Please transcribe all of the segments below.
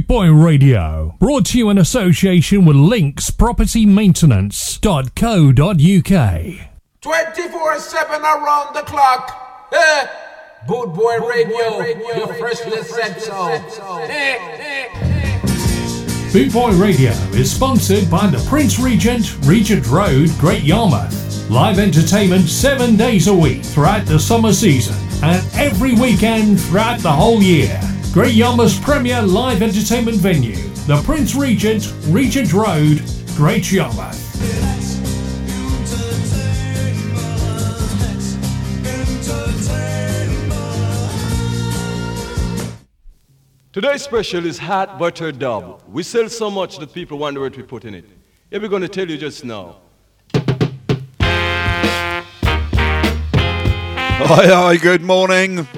Boot Boy Radio, brought to you in association with Links Property Maintenance.co.uk. 24 7 around the clock. Eh? Boot Boy Radio, Radio, your freshly said so. Eh, eh, eh. Boot Boy Radio is sponsored by the Prince Regent, Regent Road, Great Yarmouth. Live entertainment seven days a week throughout the summer season and every weekend throughout the whole year. Great Yarmouth's premier live entertainment venue, the Prince Regent, Regent Road, Great Yarmouth. Today's special is hot butter dub. We sell so much that people wonder what we put in it. Yeah, we're going to tell you just now. Hi, hi, good morning.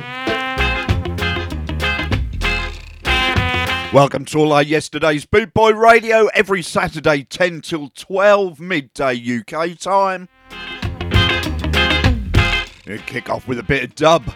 Welcome to all our yesterday's Boot Boy Radio every Saturday 10 till 12 midday UK time. kick off with a bit of dub.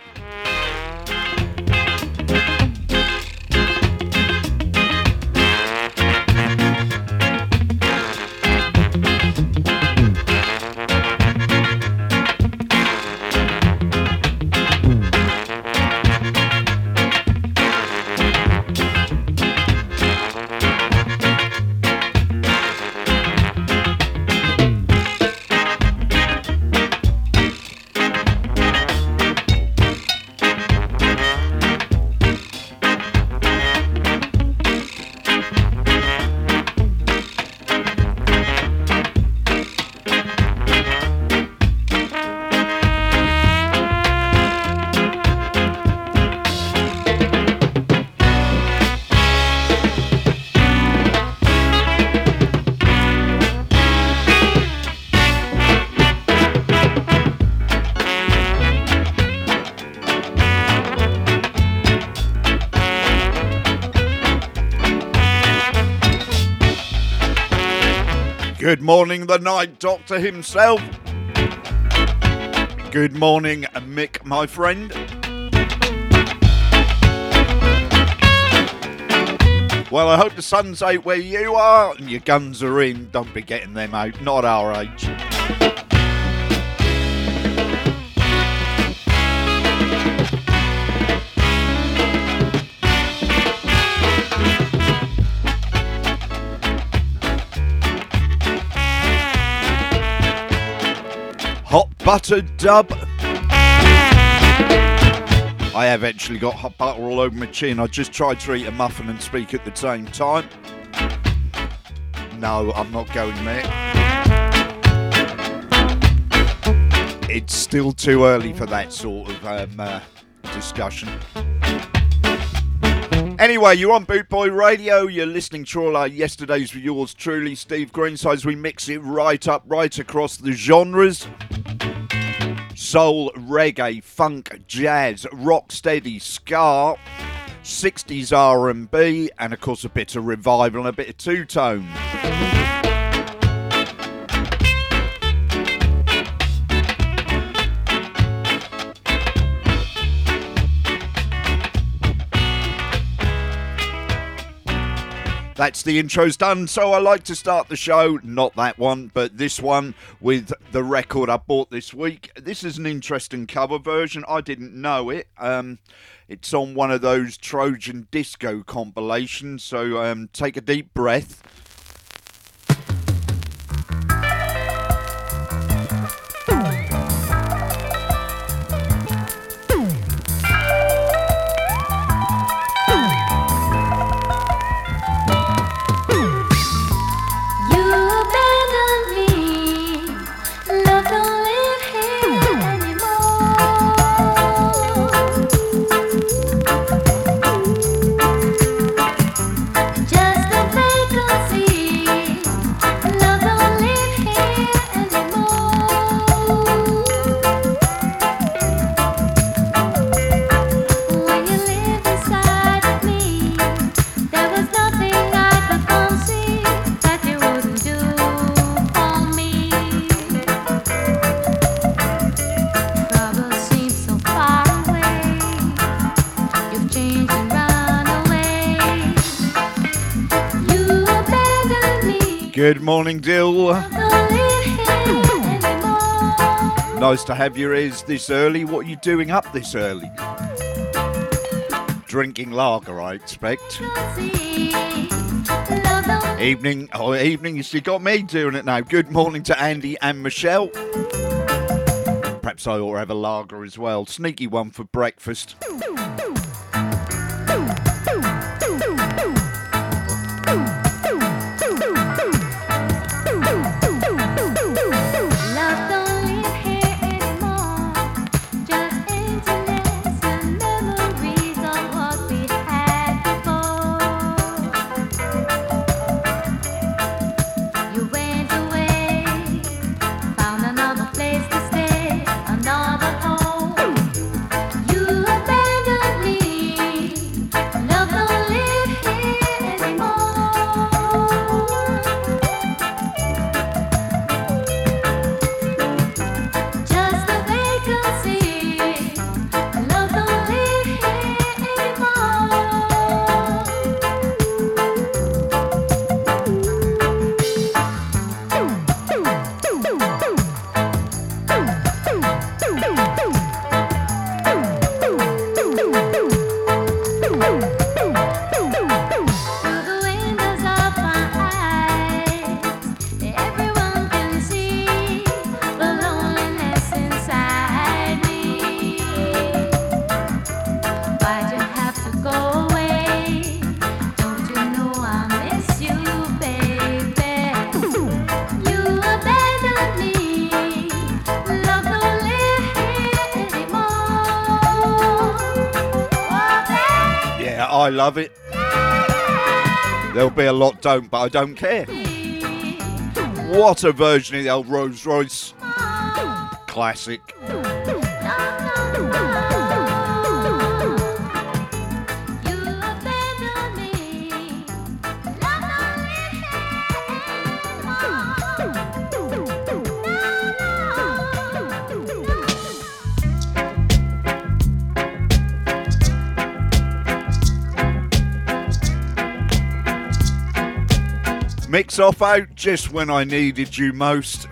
The Night Doctor himself. Good morning, Mick, my friend. Well, I hope the sun's out where you are and your guns are in. Don't be getting them out, not our age. Butter dub. I eventually got hot butter all over my chin. I just tried to eat a muffin and speak at the same time. No, I'm not going there. It's still too early for that sort of um, uh, discussion. Anyway, you're on Bootboy Radio. You're listening to all our yesterdays with yours truly, Steve Greenside. We mix it right up, right across the genres soul, reggae, funk, jazz, rock steady, ska, 60s R&B, and of course a bit of revival and a bit of two-tone. That's the intro's done. So I like to start the show, not that one, but this one with the record I bought this week. This is an interesting cover version. I didn't know it. Um, it's on one of those Trojan disco compilations. So um, take a deep breath Good morning, Dill. Nice to have your ears this early. What are you doing up this early? Drinking lager, I expect. Evening, oh, evening, you got me doing it now. Good morning to Andy and Michelle. Perhaps I ought to have a lager as well. Sneaky one for breakfast. Love it. There'll be a lot don't, but I don't care. What a version of the old Rose Royce. Classic. Mix off out just when I needed you most.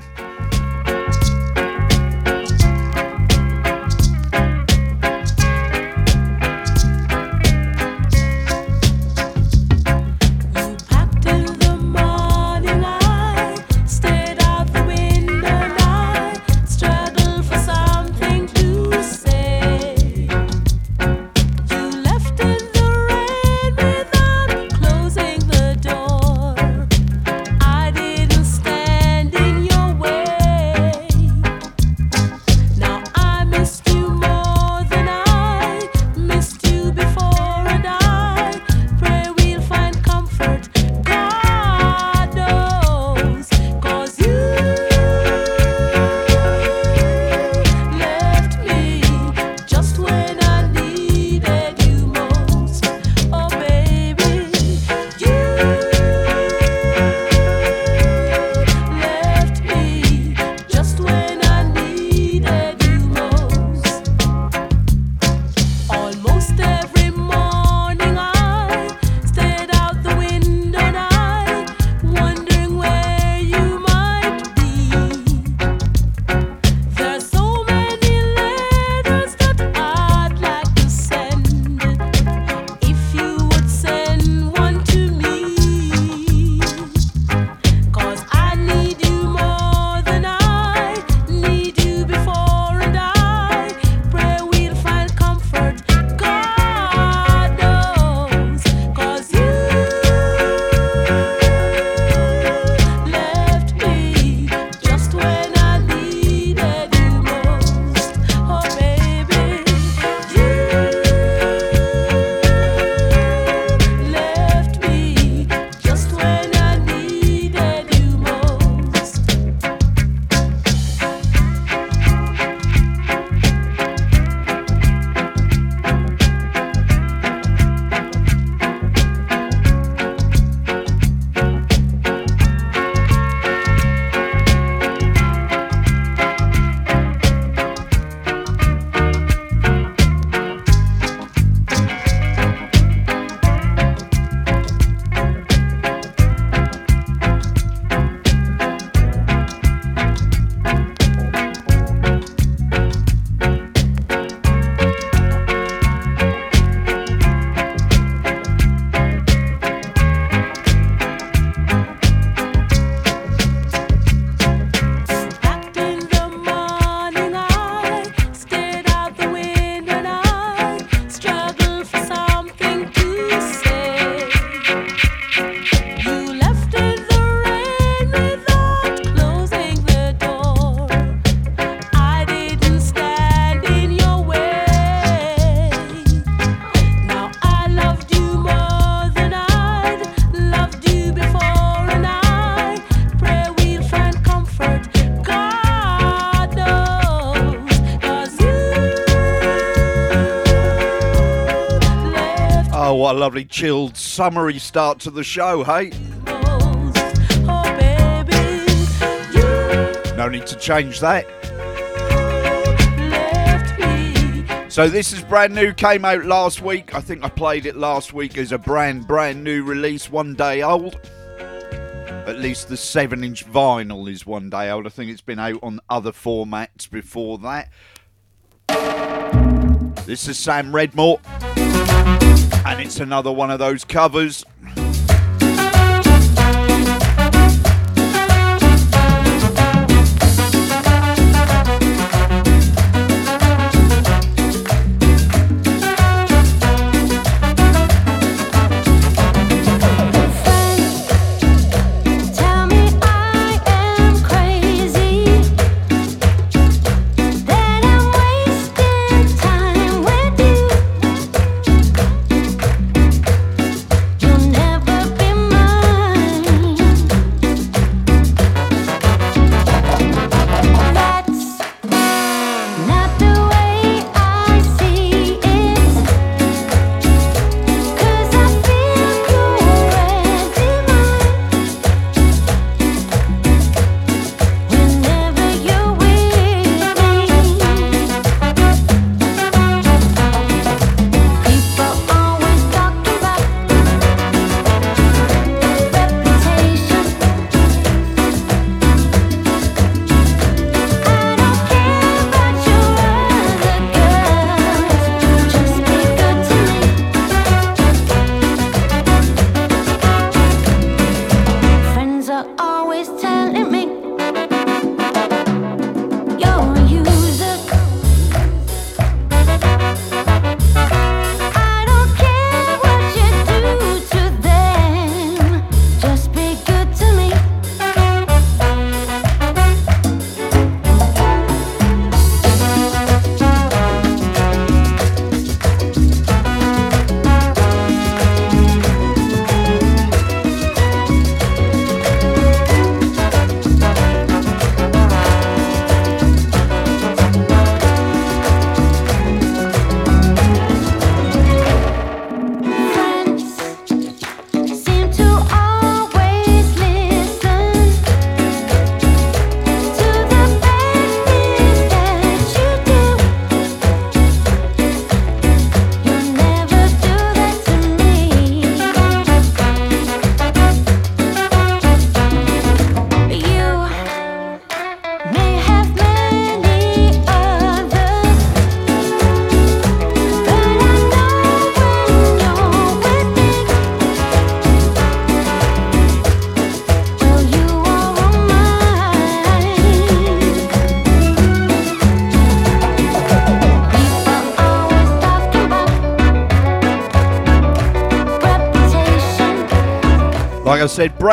What a lovely chilled, summery start to the show, hey? No need to change that. So this is brand new, came out last week. I think I played it last week as a brand, brand new release, one day old. At least the 7 inch vinyl is one day old. I think it's been out on other formats before that. This is Sam Redmore, and it's another one of those covers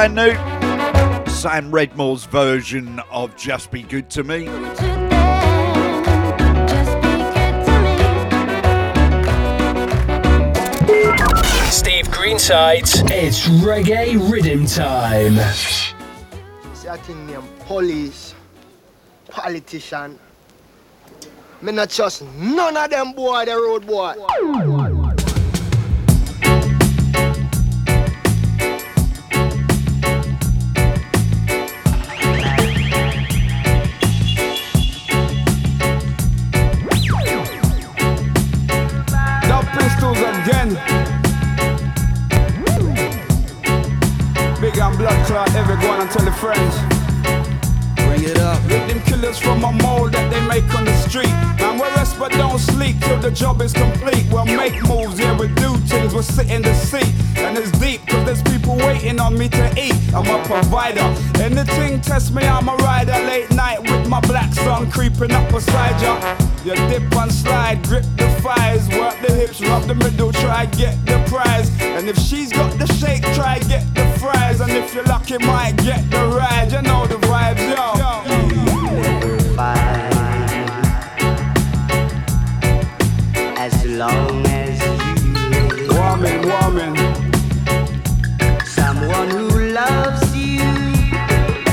brand new. Sam Redmore's version of Just Be Good to Me. Steve Greenside's It's Reggae Rhythm Time. See, I think them police, politician. Me not trust none of them boy, the road boy. Tell the friends. With them killers from a mold that they make on the street. And we rest but don't sleep till the job is complete. We'll make moves, yeah, we do things, we'll sit in the seat. And it's deep, cause there's people waiting on me to eat. I'm a provider. Anything test me, I'm a rider. Late night with my black sun creeping up beside ya. You dip and slide, grip the thighs, work the hips, rub the middle, try get the prize. And if she's got the shake, try get the fries. And if you're lucky, might get the ride. You know the vibes, yo. As long as you woman, woman, someone who loves you.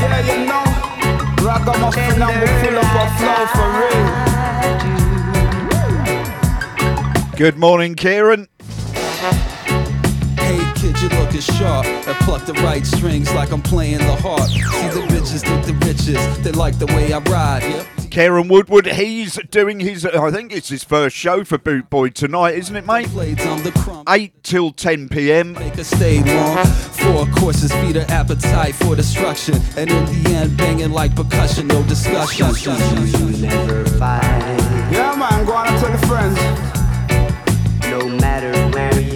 Yeah, you know, ragamuffin and we full up our flow for real. Good morning, Kieran. Get you looking sharp and pluck the right strings like I'm playing the harp. See the bitches think the riches, they like the way I ride. Yep. Kieran Woodward, he's doing his, I think it's his first show for Boot Boy tonight, isn't it, mate? Blades on the crumb. 8 till 10 pm. Make her stay long. Four courses feed her appetite for destruction. And in the end, banging like percussion, no discussion. You never fight, Yeah, man, go on and tell the friends. no matter where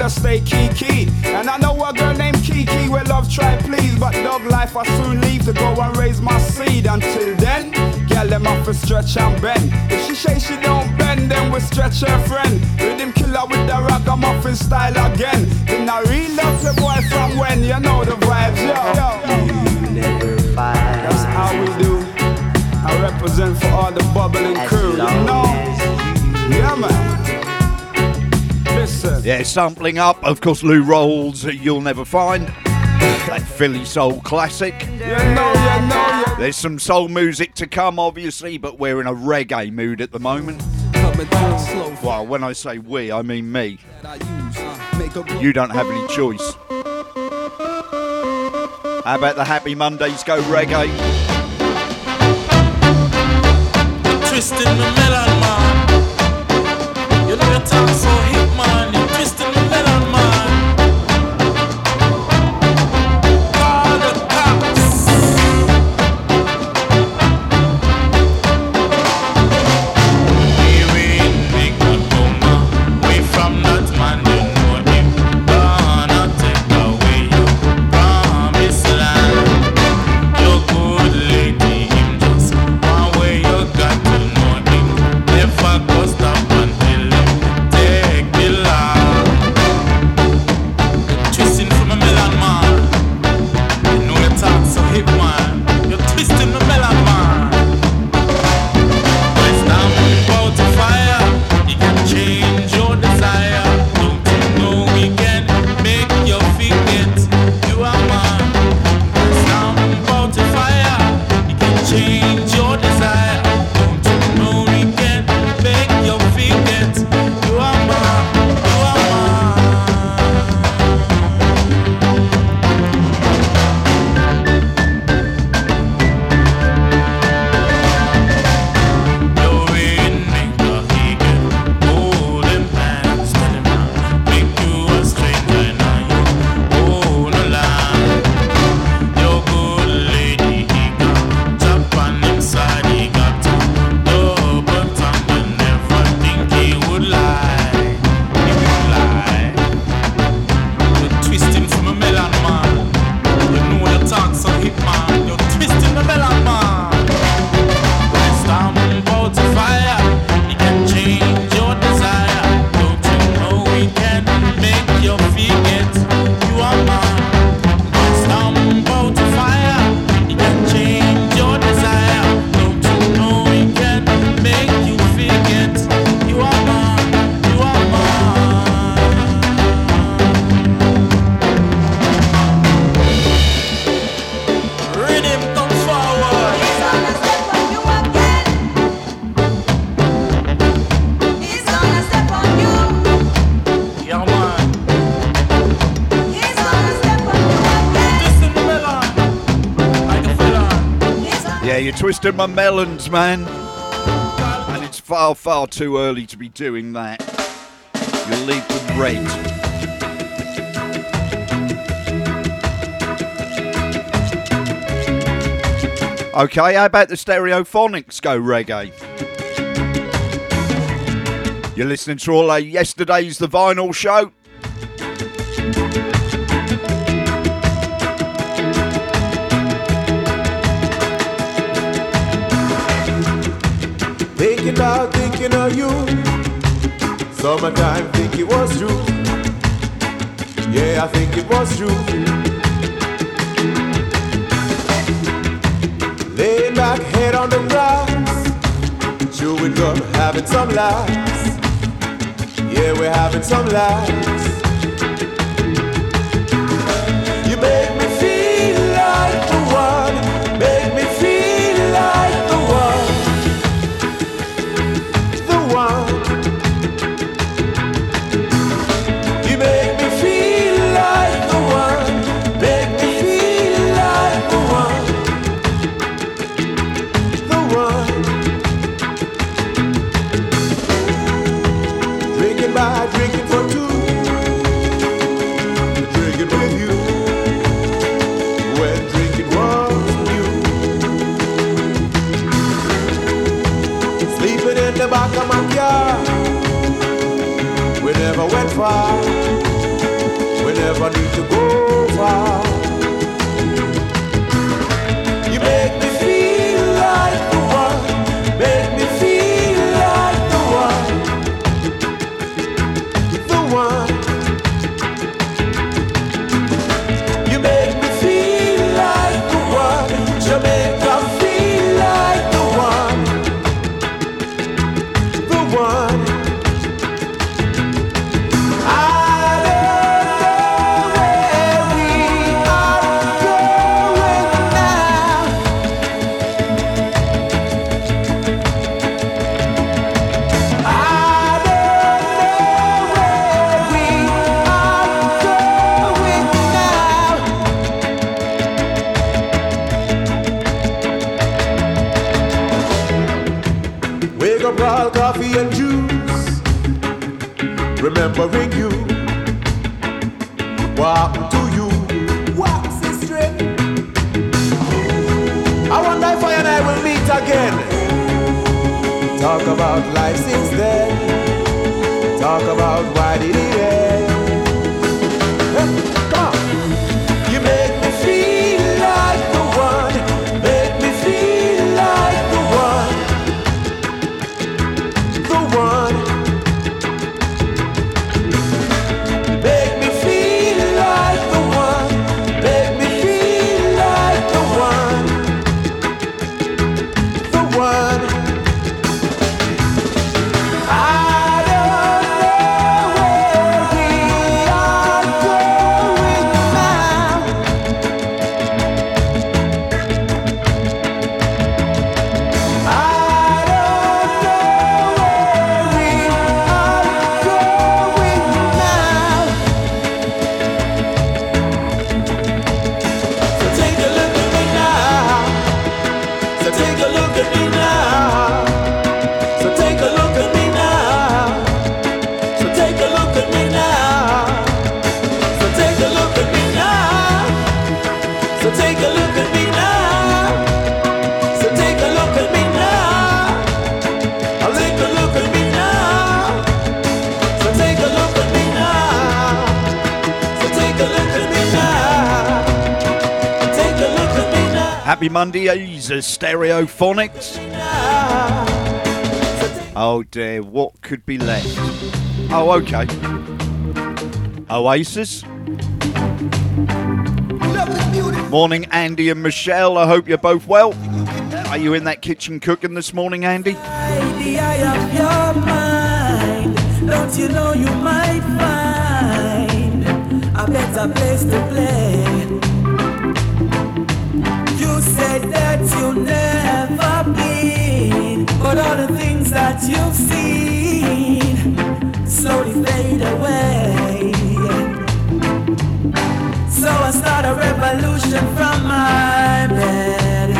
the stay kiki. And I know a girl named Kiki will love try please, but dog life I soon leave to go and raise my seed. Until then, girl them off a stretch and bend. If she say she don't bend, then we stretch her friend. With Rhythm killer with the ragamuffin style again. Then I real love the boy from when you know the vibes, yo. yo. never. That's how we do. I represent for all the bubbling crew, you know. Yeah, man. Listen. Yeah, sampling up, of course, Lou Rawls, You'll Never Find. That Philly Soul classic. You know, you know, you There's some soul music to come, obviously, but we're in a reggae mood at the moment. coming through slow. Well, when I say we, I mean me. that I use. Make a blow. You don't have any choice. How about the Happy Mondays go reggae? twisting the melon, man. You know your talk so You my melons, man. And it's far, far too early to be doing that. You'll leave them red. Okay, how about the stereophonics go reggae? You're listening to all uh, yesterday's The Vinyl Show. Summertime, think it was true. Yeah, I think it was true. Laying back, head on the grass, chewing gum, having some laughs. Yeah, we're having some laughs. Grandiose Stereophonics. Oh dear, what could be left? Oh, okay. Oasis? Morning, Andy and Michelle. I hope you're both well. Are you in that kitchen cooking this morning, Andy? Don't you know you might find a better place to play? But all the things that you've seen slowly fade away. So I start a revolution from my bed.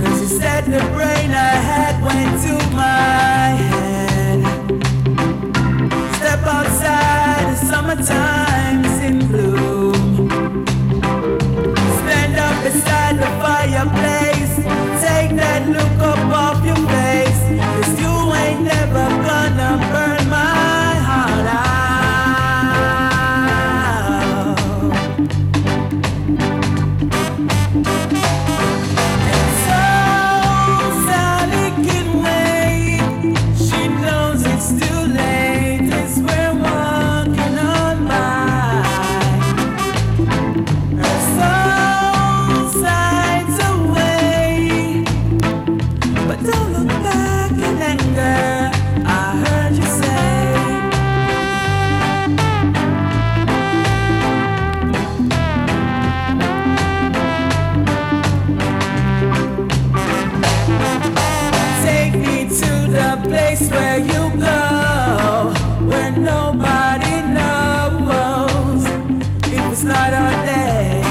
Cause you said the brain I had went to my head. Step outside, the summertime's in bloom. Stand up beside the fireplace, take that look up off your face, cause you ain't never gonna burn. where you go, where nobody knows if it's not our day.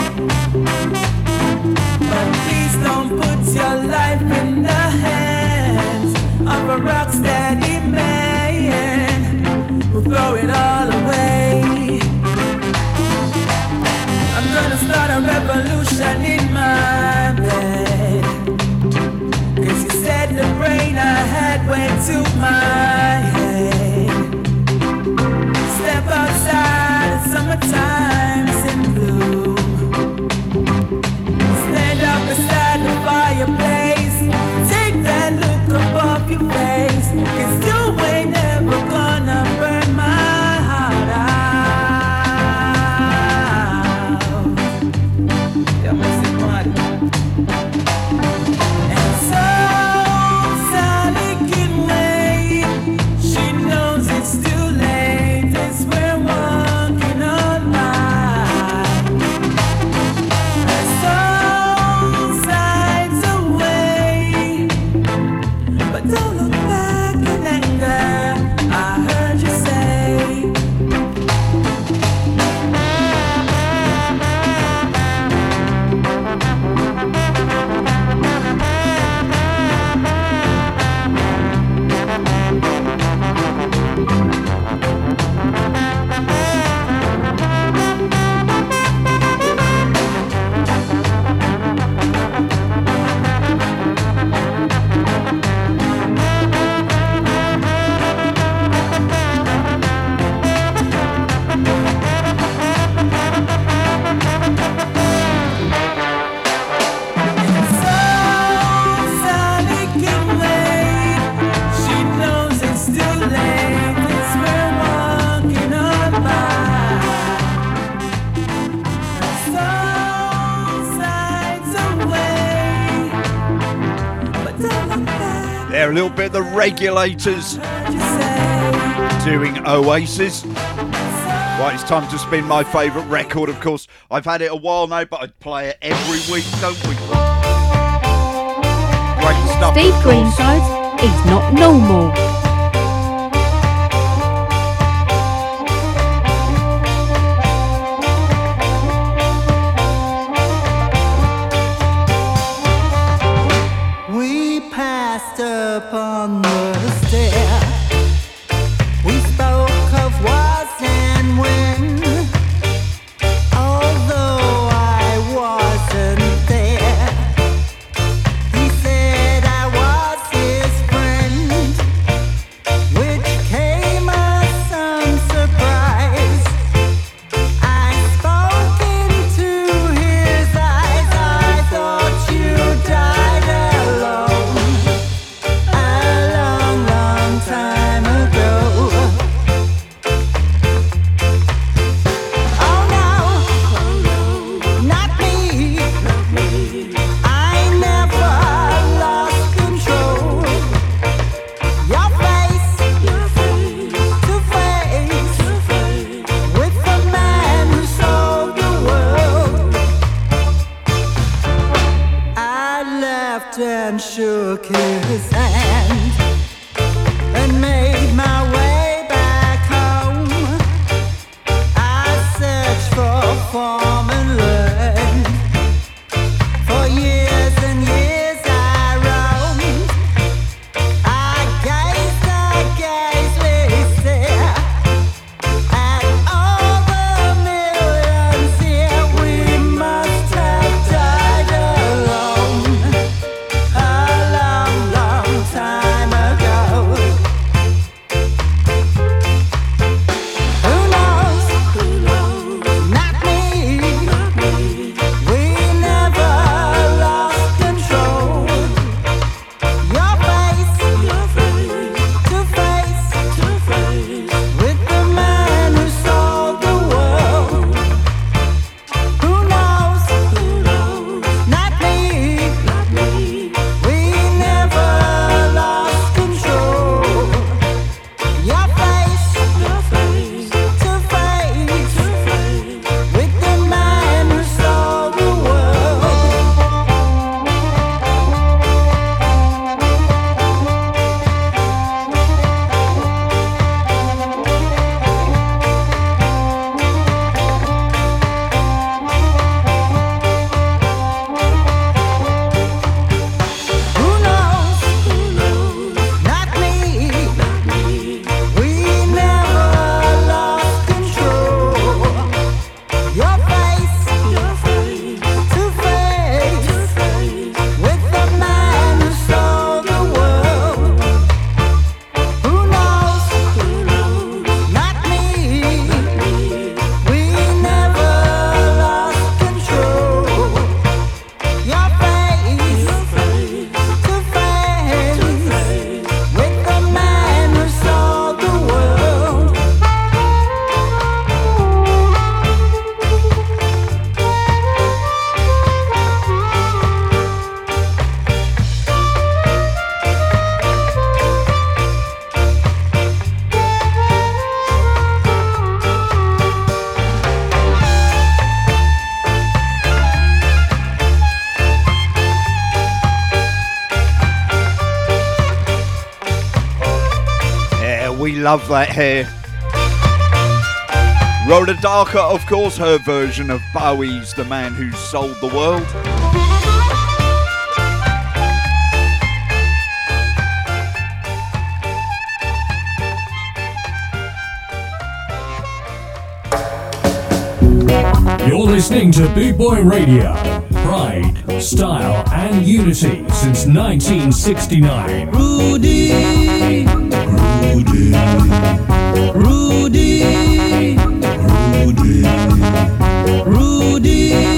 But please don't put your life in the hands of a rock man who'll throw it all away. I'm gonna start a revolution in mind. way to my head. Step outside, it's summertime. little bit the regulators doing Oasis. Right, it's time to spin my favourite record, of course. I've had it a while now, but I play it every week, don't we? Great stuff. Steve Greenside is not normal. sand and made my have that hair. Rhoda Dakar, of course, her version of Bowie's The Man Who Sold the World. You're listening to Bootboy Radio. Pride, style, and unity since 1969. Rudy. Rudy. Rudy. Rudy.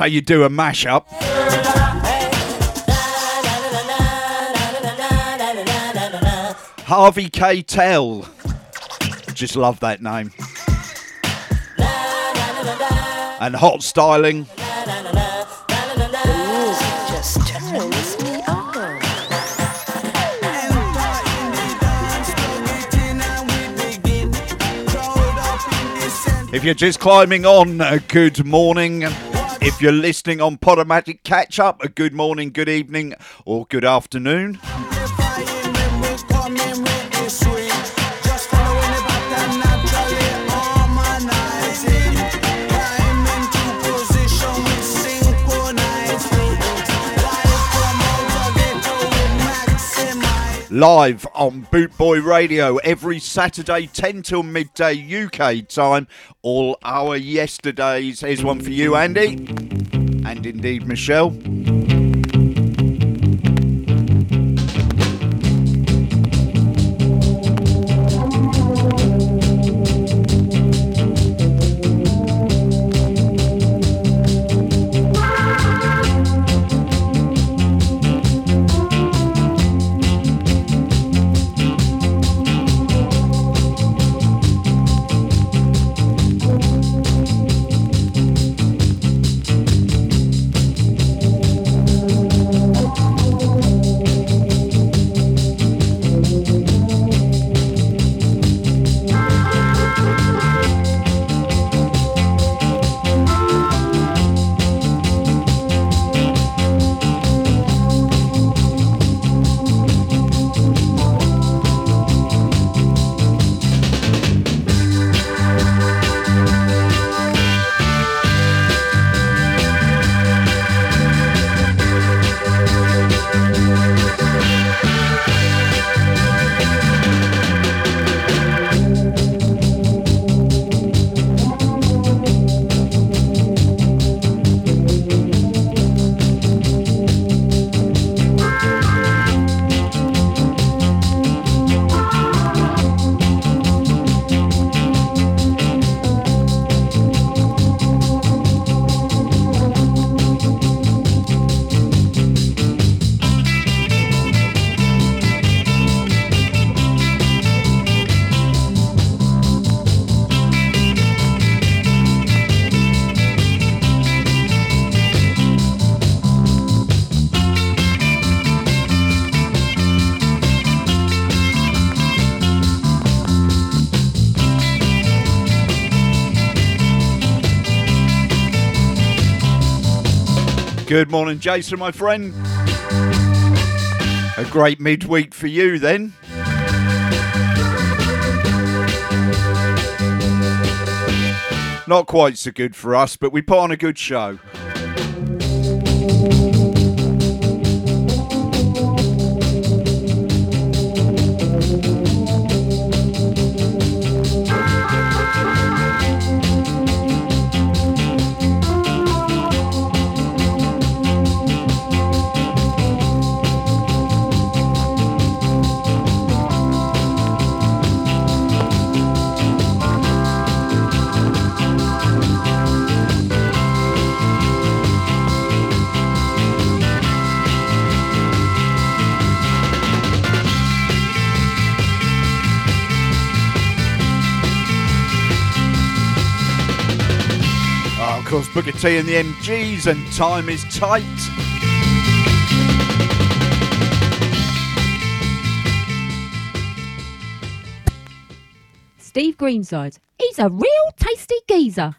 how you do a mashup. Harvey K. Tell. Just love that name. And hot styling. If you're just climbing on, uh, good morning. If you're listening on Podomatic Catch Up, a good morning, good evening, or good afternoon. live on Bootboy Radio every Saturday, 10 till midday UK time. All our yesterdays. Here's one for you, Andy, and indeed, Michelle. Good morning, Jason, my friend. A great midweek for you, then. Not quite so good for us, but we put on a good show. T and the MGs, and time is tight. Steve Greenside, he's a real tasty geezer.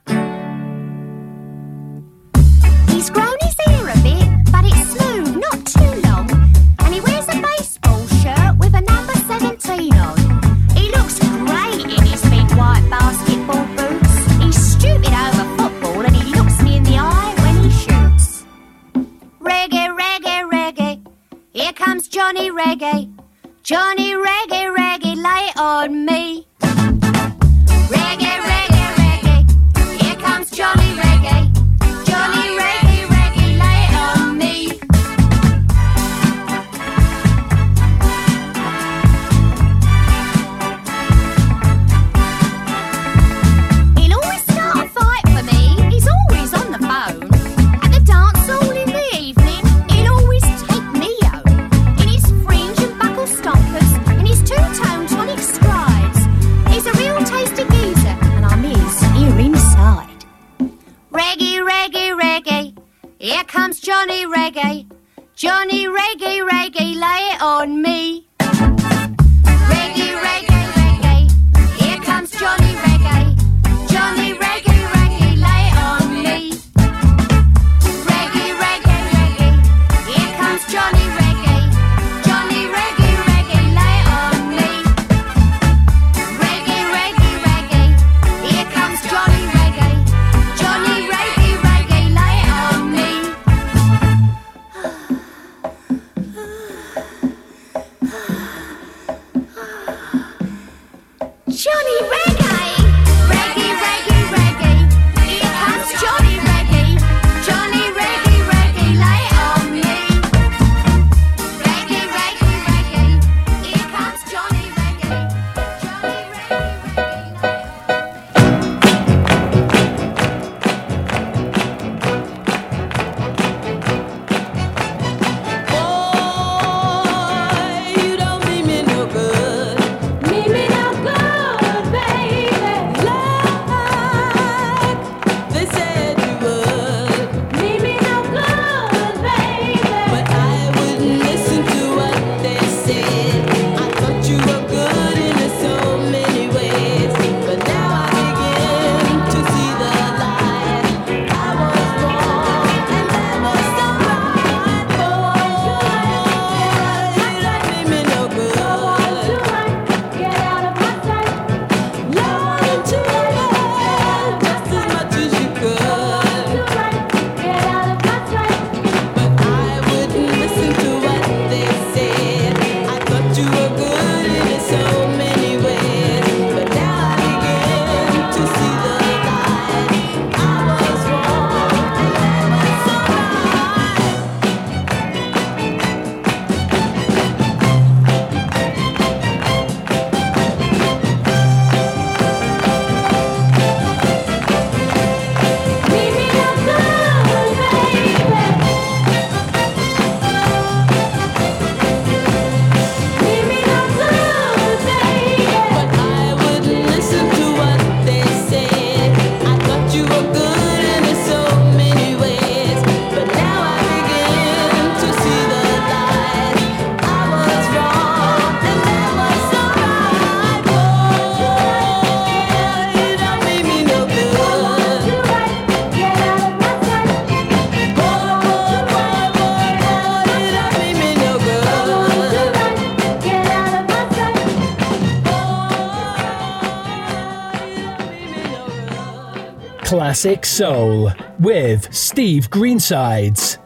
Classic Soul with Steve Greensides.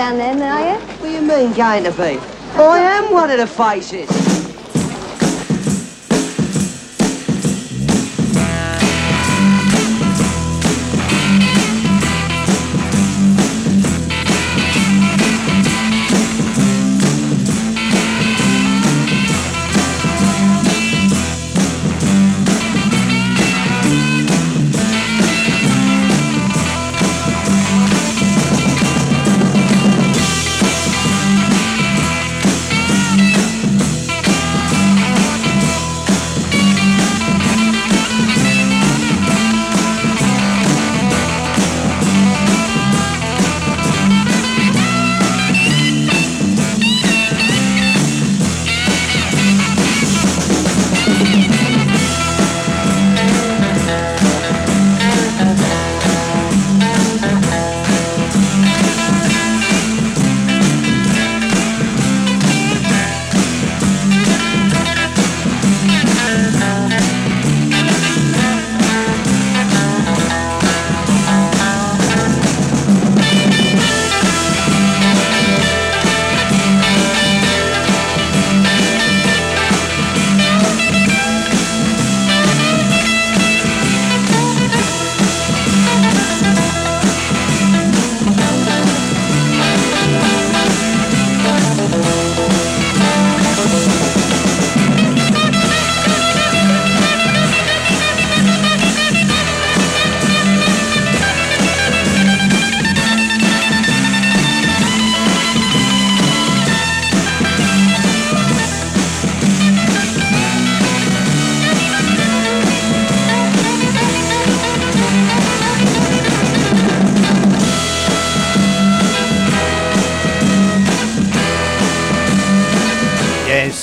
down there, now. What do you mean, going to be? I am one of the faces.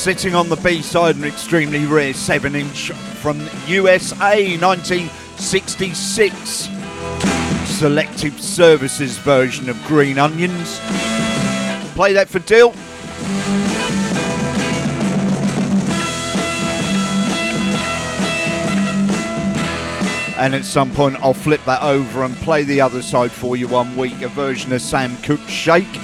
sitting on the B side, an extremely rare 7 inch from USA 1966. Selective Services version of Green Onions. Play that for Dill. And at some point, I'll flip that over and play the other side for you one week a version of Sam Cooke's Shake.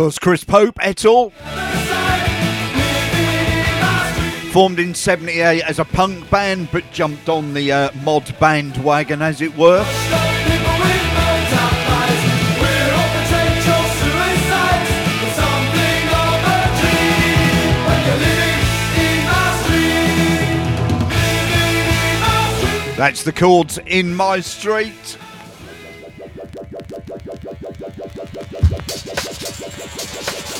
Course, Chris Pope et al. Formed in 78 as a punk band, but jumped on the uh, mod bandwagon, as it were. That's the chords in my street. Boot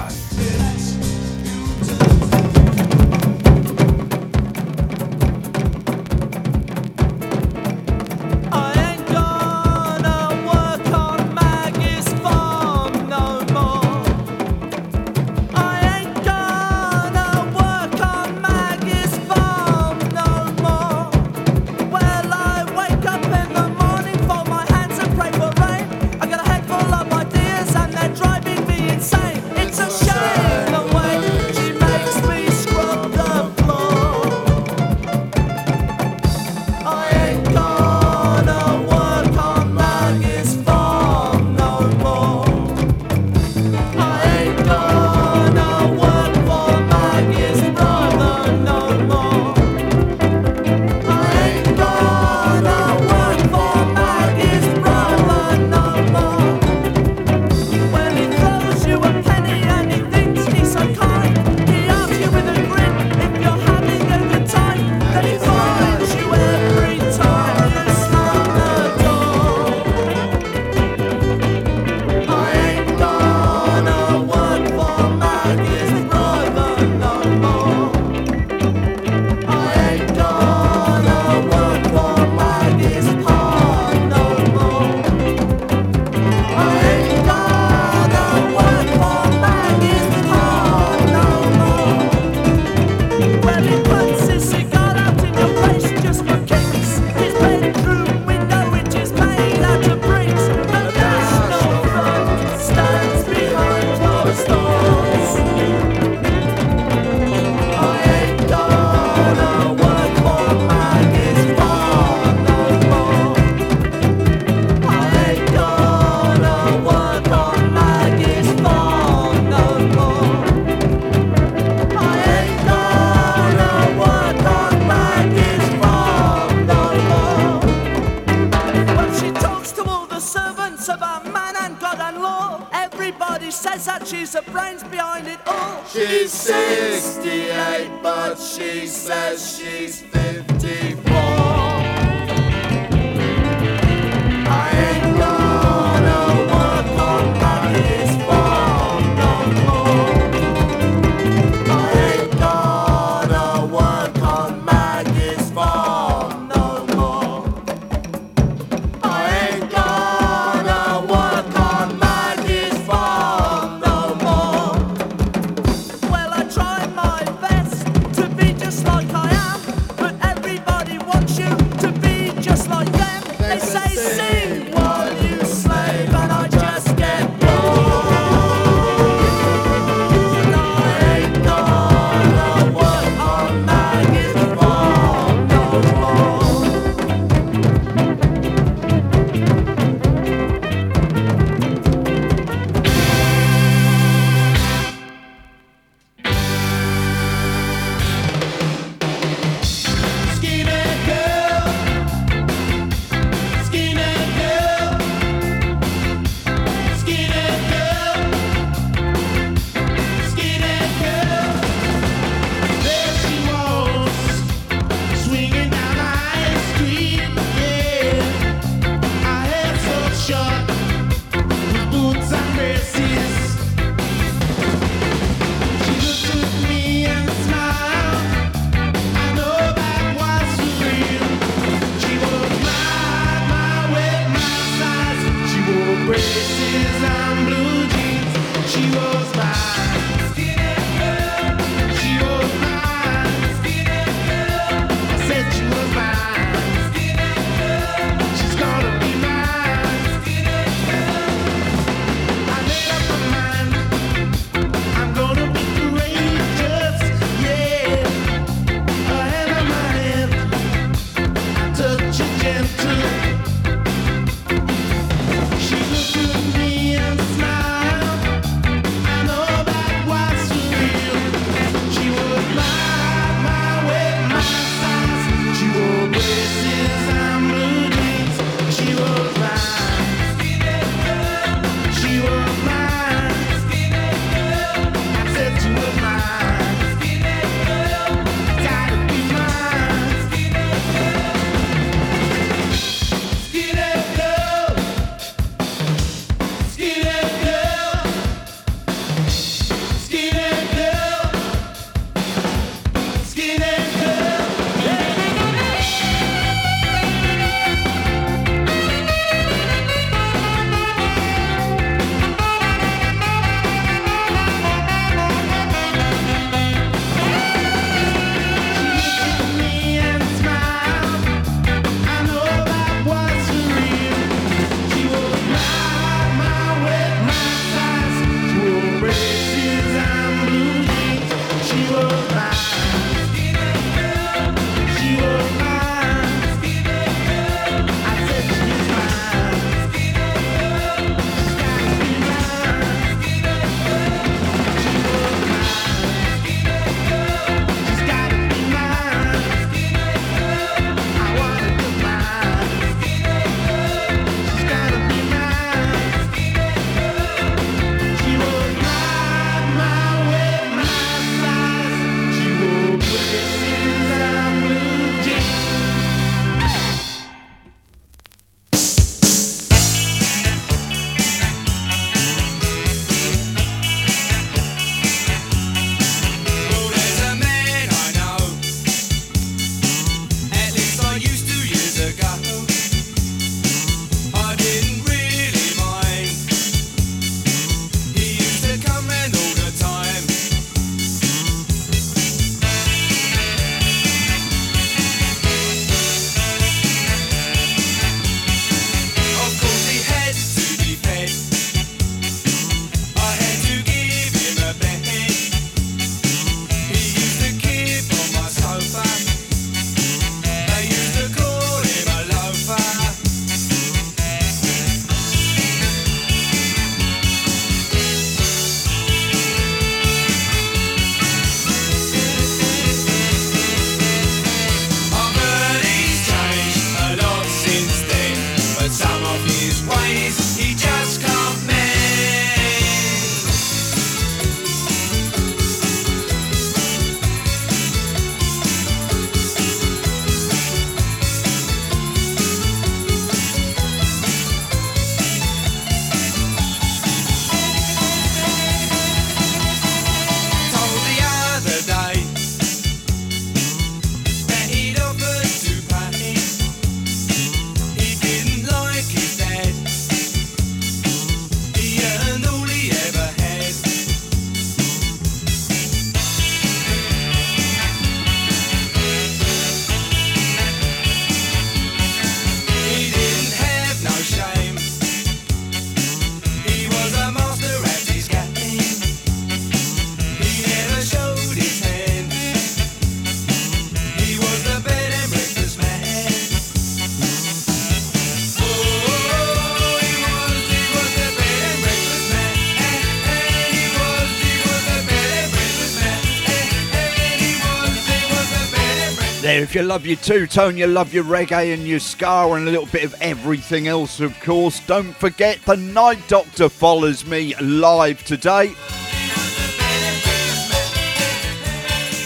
There. If you love your two tone, you love your reggae and your ska and a little bit of everything else, of course. Don't forget the Night Doctor follows me live today.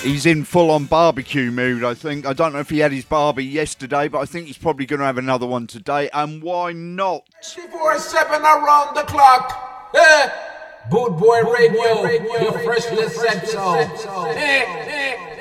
He's in full on barbecue mood, I think. I don't know if he had his barbie yesterday, but I think he's probably going to have another one today. And why not? 24 7 around the clock. Eh? Bootboy Radio, your freshly said so. Eh,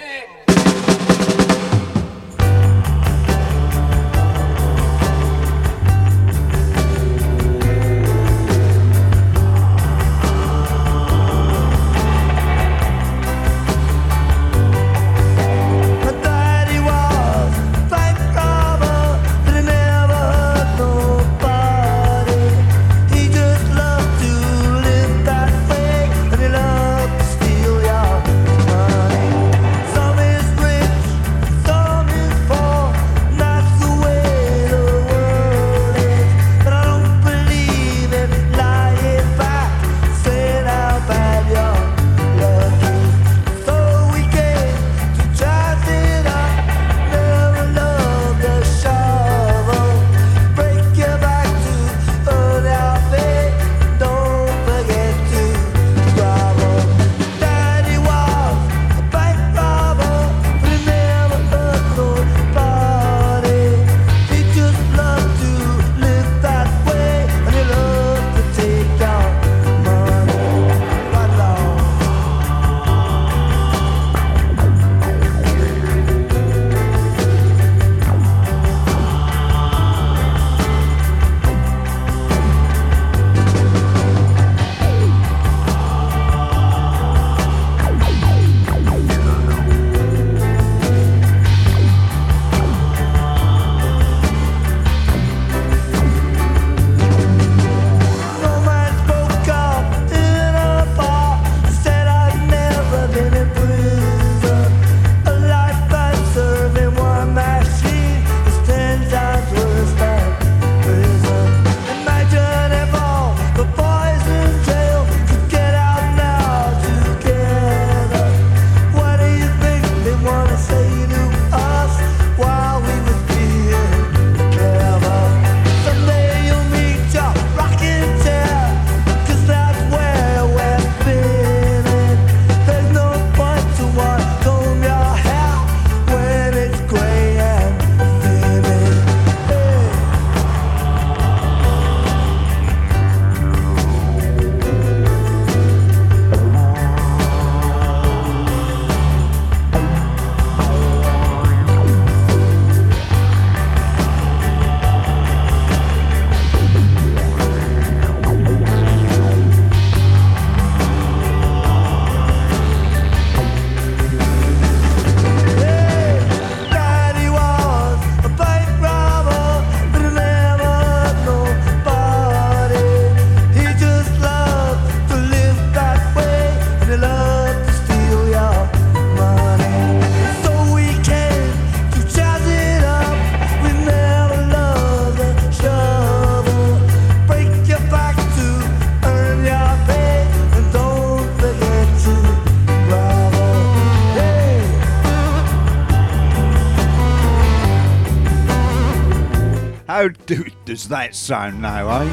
How do, does that sound now, eh?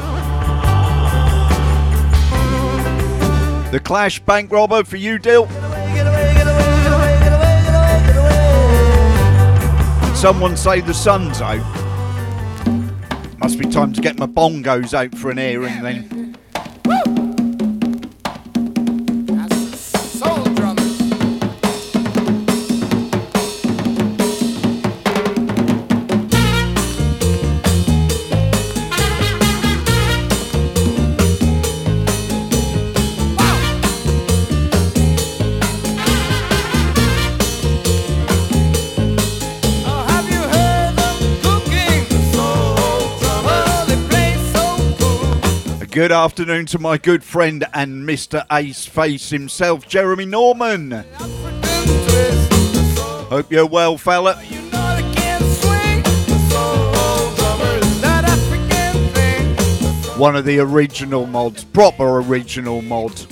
The Clash Bank Robber for you, Dill. Someone say the sun's out. Must be time to get my bongos out for an airing then. Good afternoon to my good friend and Mr. Ace Face himself, Jeremy Norman. Hope you're well, fella. One of the original mods, proper original mods.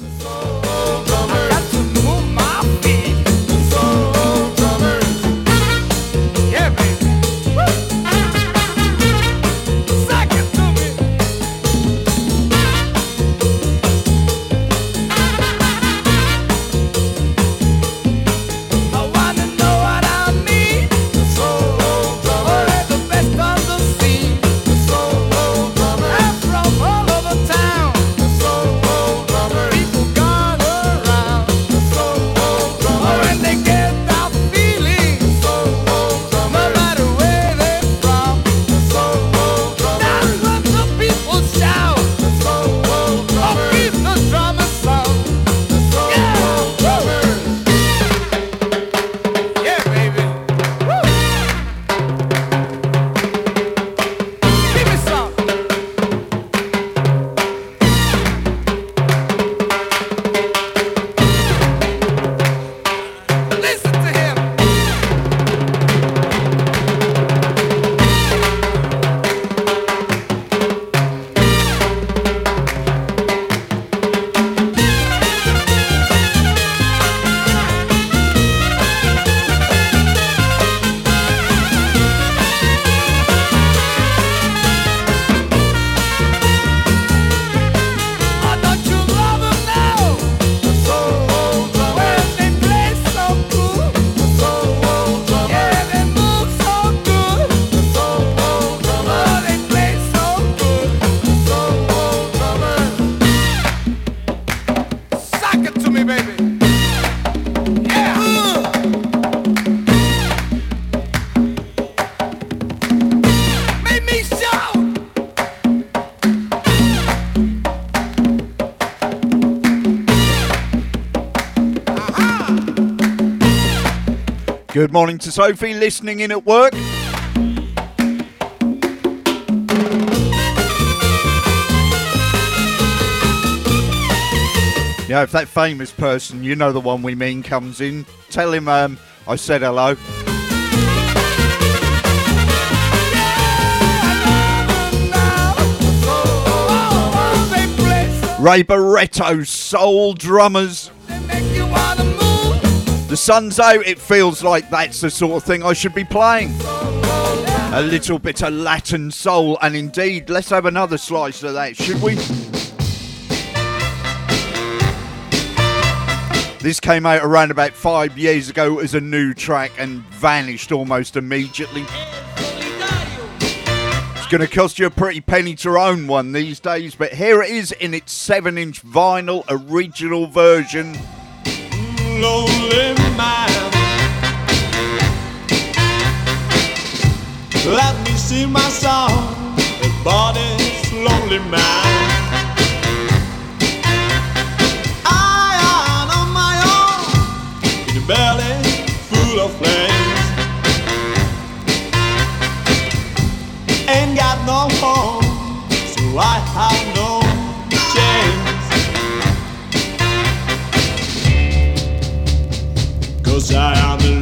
Good morning to Sophie, listening in at work. Yeah, if that famous person, you know the one we mean, comes in, tell him um, I said hello. Ray Barretto, Soul Drummers. The sun's out, it feels like that's the sort of thing I should be playing. A little bit of Latin soul, and indeed, let's have another slice of that, should we? This came out around about five years ago as a new track and vanished almost immediately. It's going to cost you a pretty penny to own one these days, but here it is in its 7 inch vinyl original version. Lonely man. Let me sing my song about this lonely man. I am on my own in a belly full of flames. Ain't got no home, so I have no Cause I am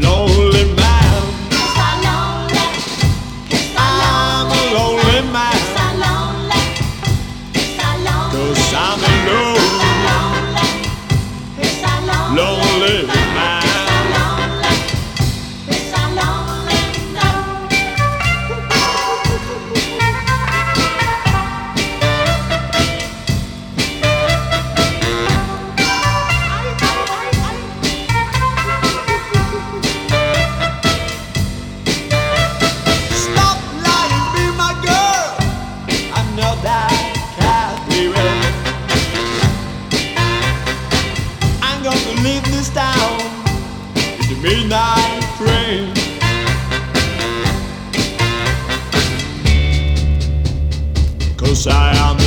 I am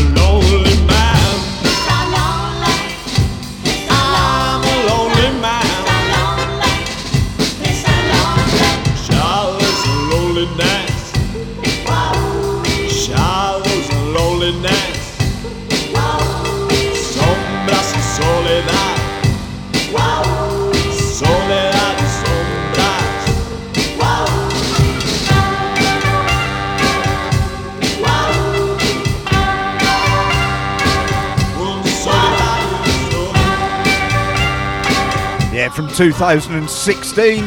from 2016.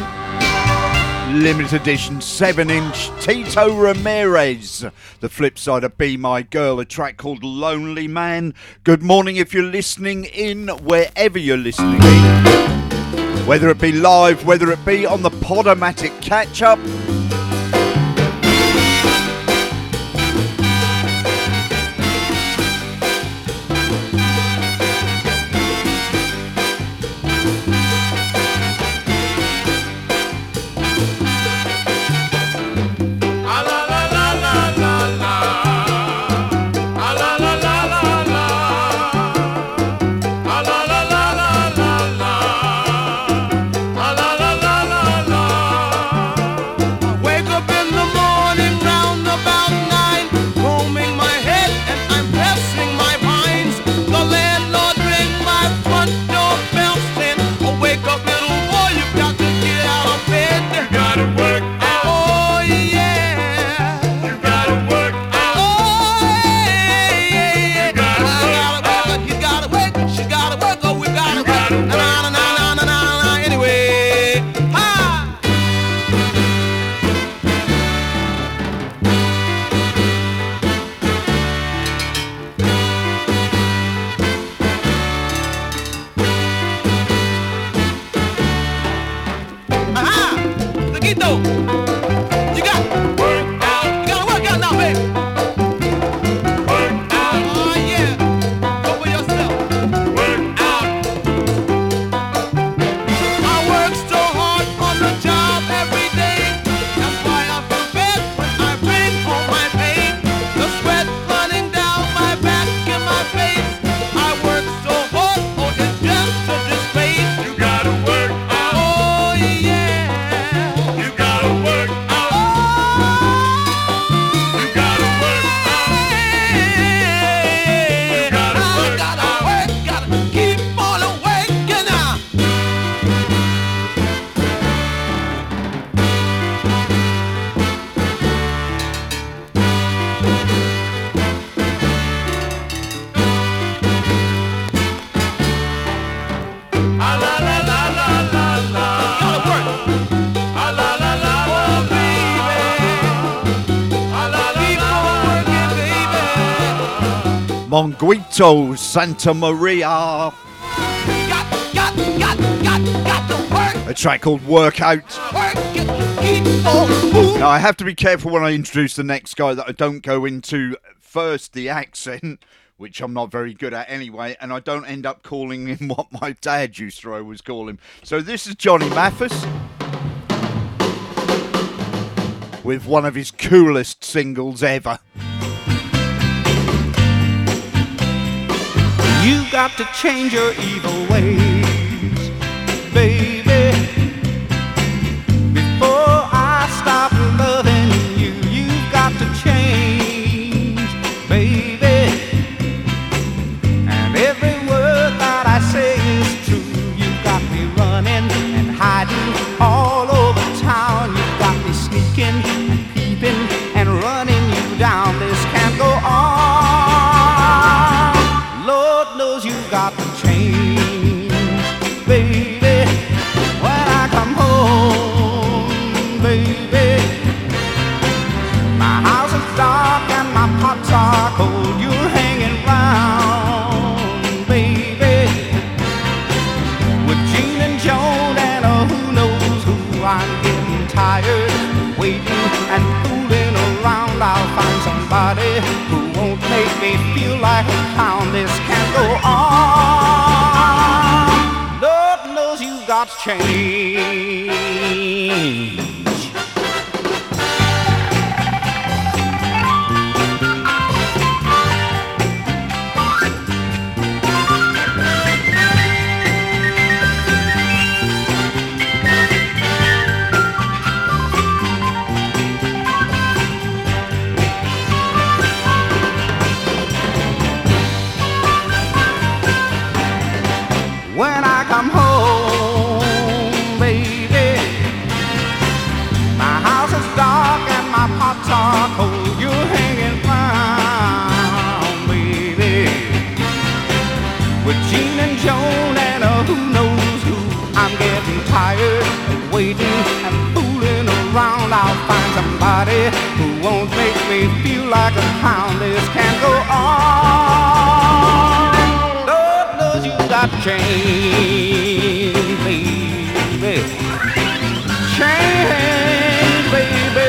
Limited edition 7 inch Tito Ramirez. The flip side of Be My Girl, a track called Lonely Man. Good morning if you're listening in, wherever you're listening in. Whether it be live, whether it be on the Podomatic catch up. Monguito Santa Maria. A track called Workout. Now, I have to be careful when I introduce the next guy that I don't go into first the accent, which I'm not very good at anyway, and I don't end up calling him what my dad used to always call him. So, this is Johnny Mathis with one of his coolest singles ever. You got to change your evil ways, baby. Change. Won't make me feel like a clown. This can't go on. Lord knows you got change, baby. Change, baby.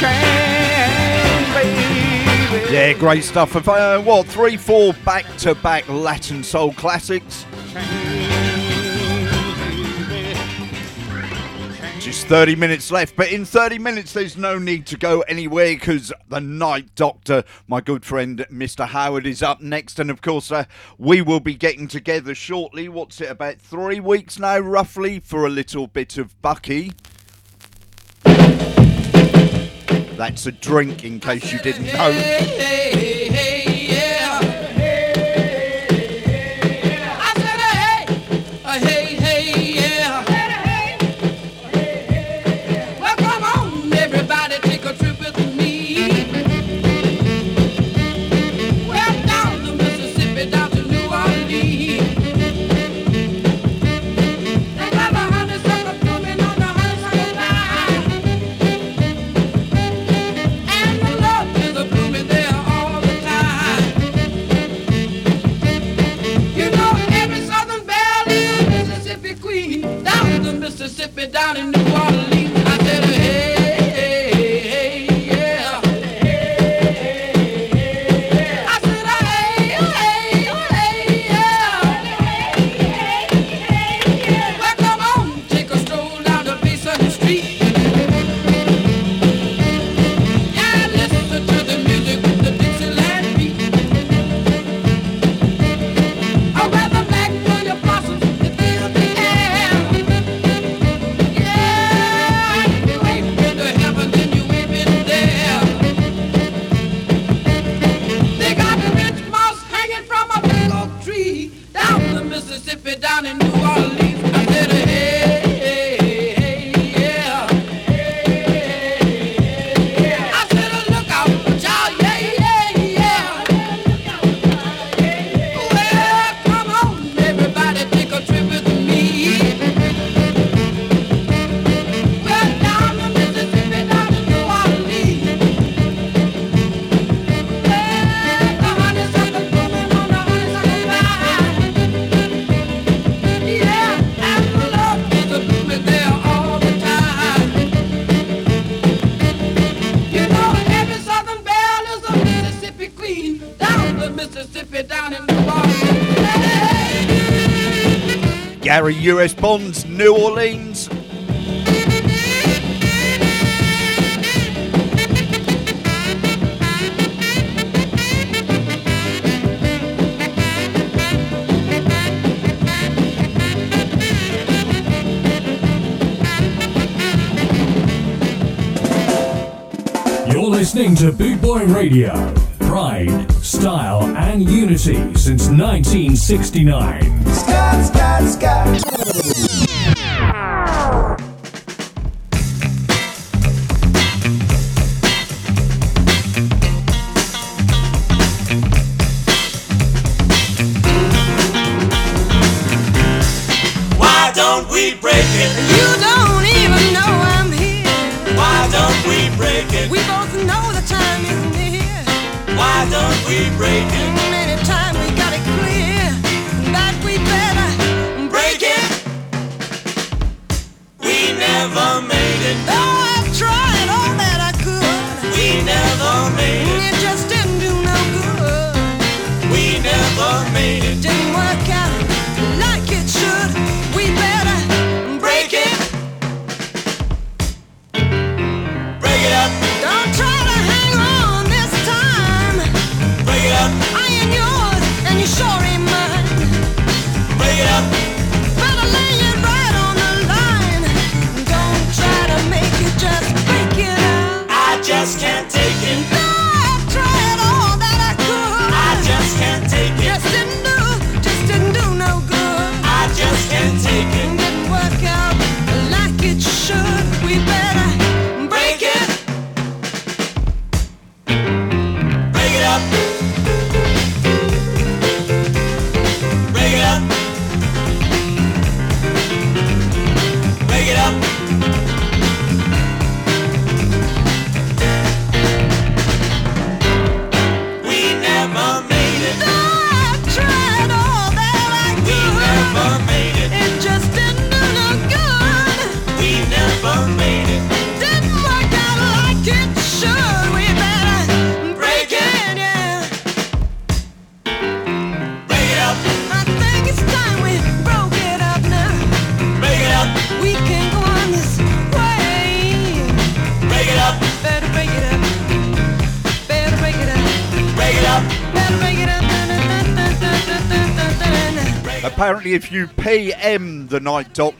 Change, baby. Yeah, great stuff. Uh, what, three, four back to back Latin soul classics? Just 30 minutes left, but in 30 minutes, there's no need to go anywhere because the night doctor, my good friend Mr. Howard, is up next. And of course, uh, we will be getting together shortly. What's it, about three weeks now, roughly, for a little bit of Bucky? That's a drink, in case you didn't know. me down in New US Bonds, New Orleans. You're listening to Bootboy Radio. Pride, style, and unity since 1969. rasgar.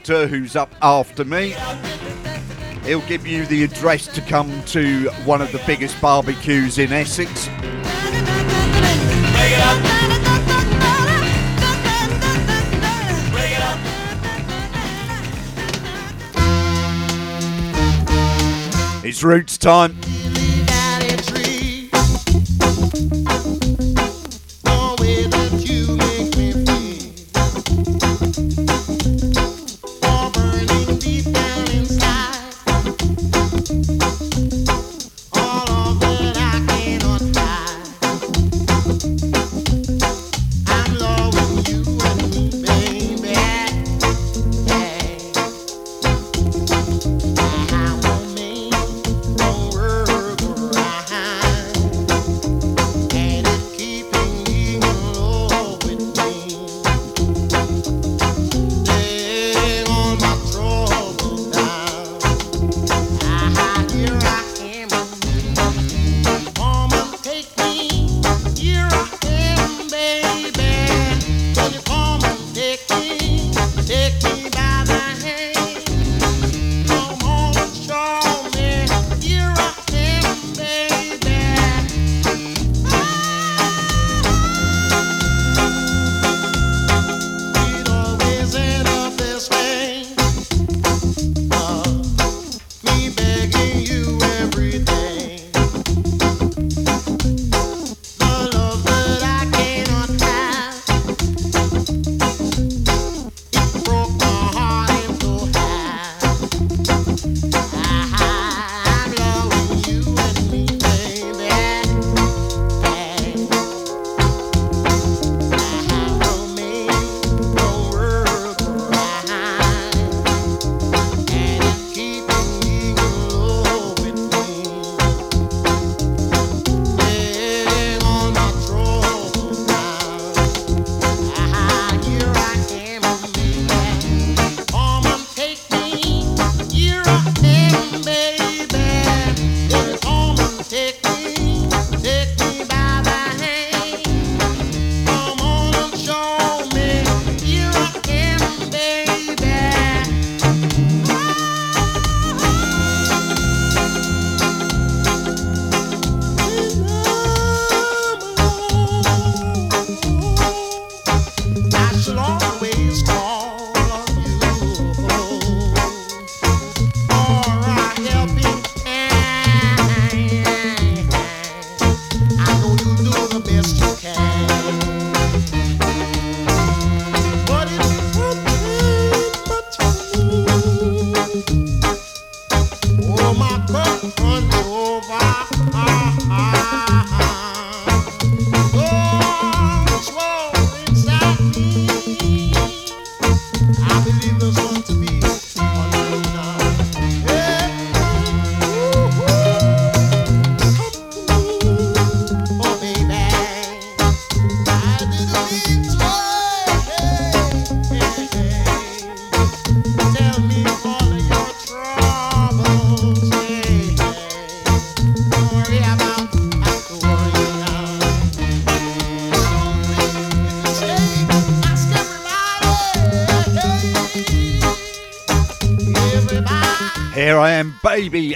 Doctor, who's up after me. He'll give you the address to come to one of the biggest barbecues in Essex. It's Roots time.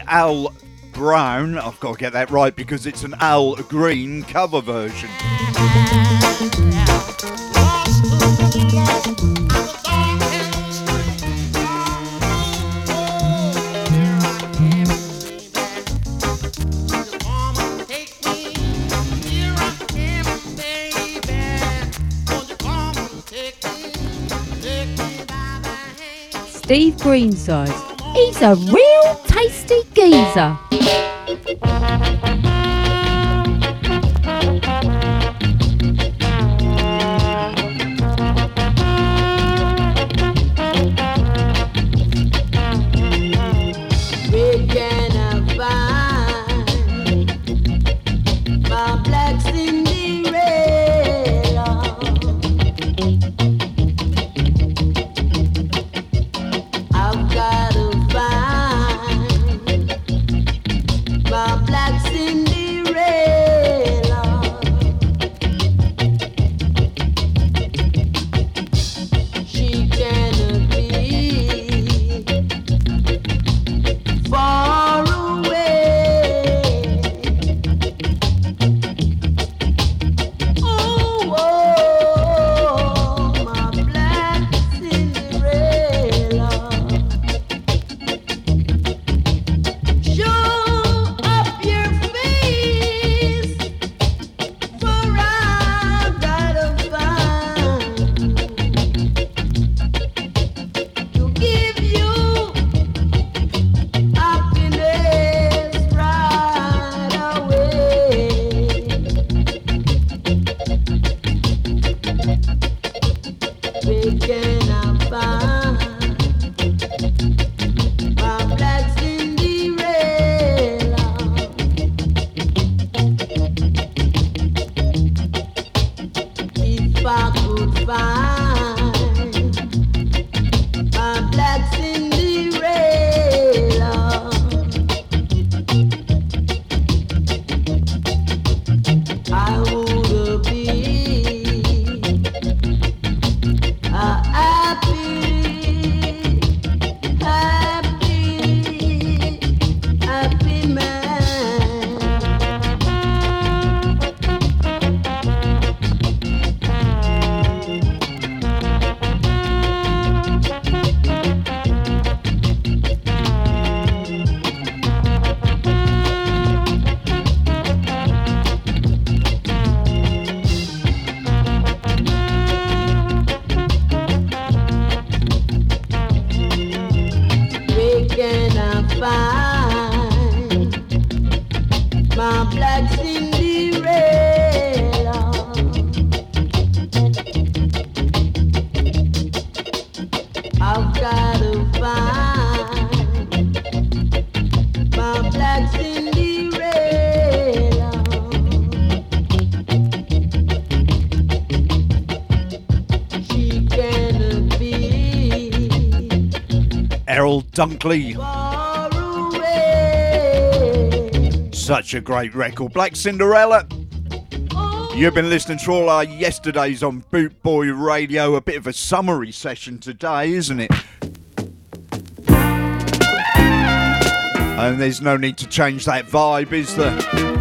Al Brown. I've got to get that right because it's an Al Green cover version. Steve Greenside. He's a real tasty Dunkley. Such a great record. Black Cinderella. You've been listening to all our yesterdays on Bootboy Radio. A bit of a summary session today, isn't it? And there's no need to change that vibe, is there?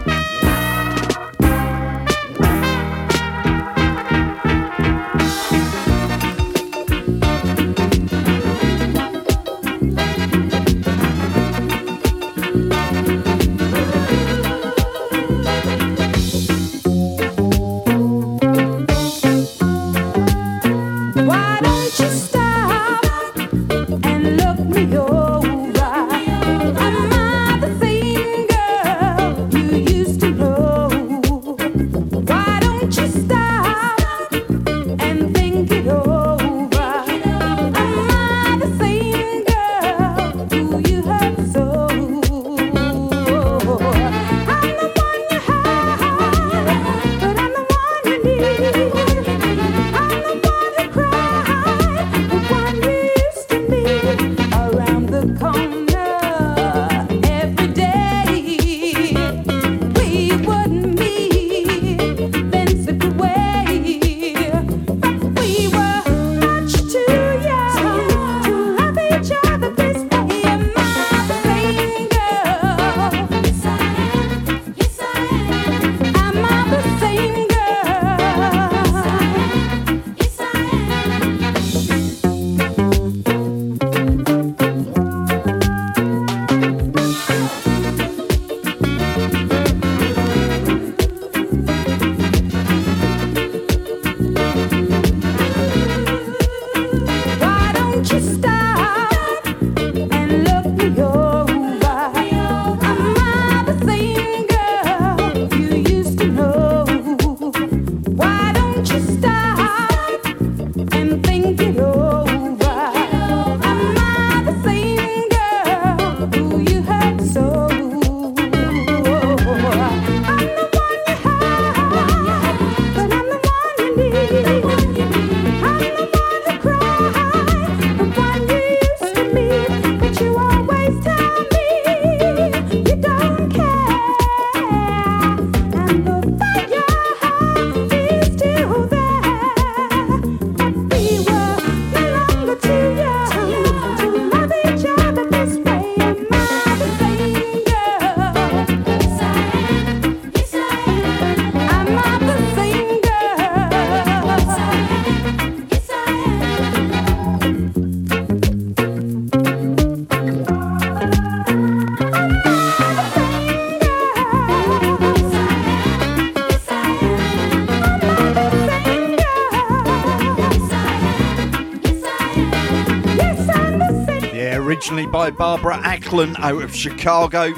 by Barbara Acklin out of Chicago.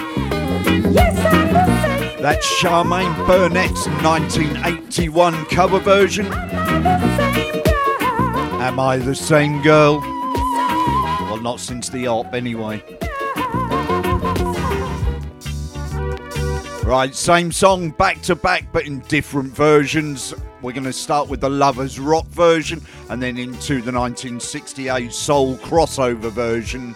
That's Charmaine Burnett's 1981 cover version. Am I the same girl? Well, not since the op, anyway. Right, same song back to back, but in different versions. We're going to start with the Lovers Rock version and then into the 1968 Soul crossover version.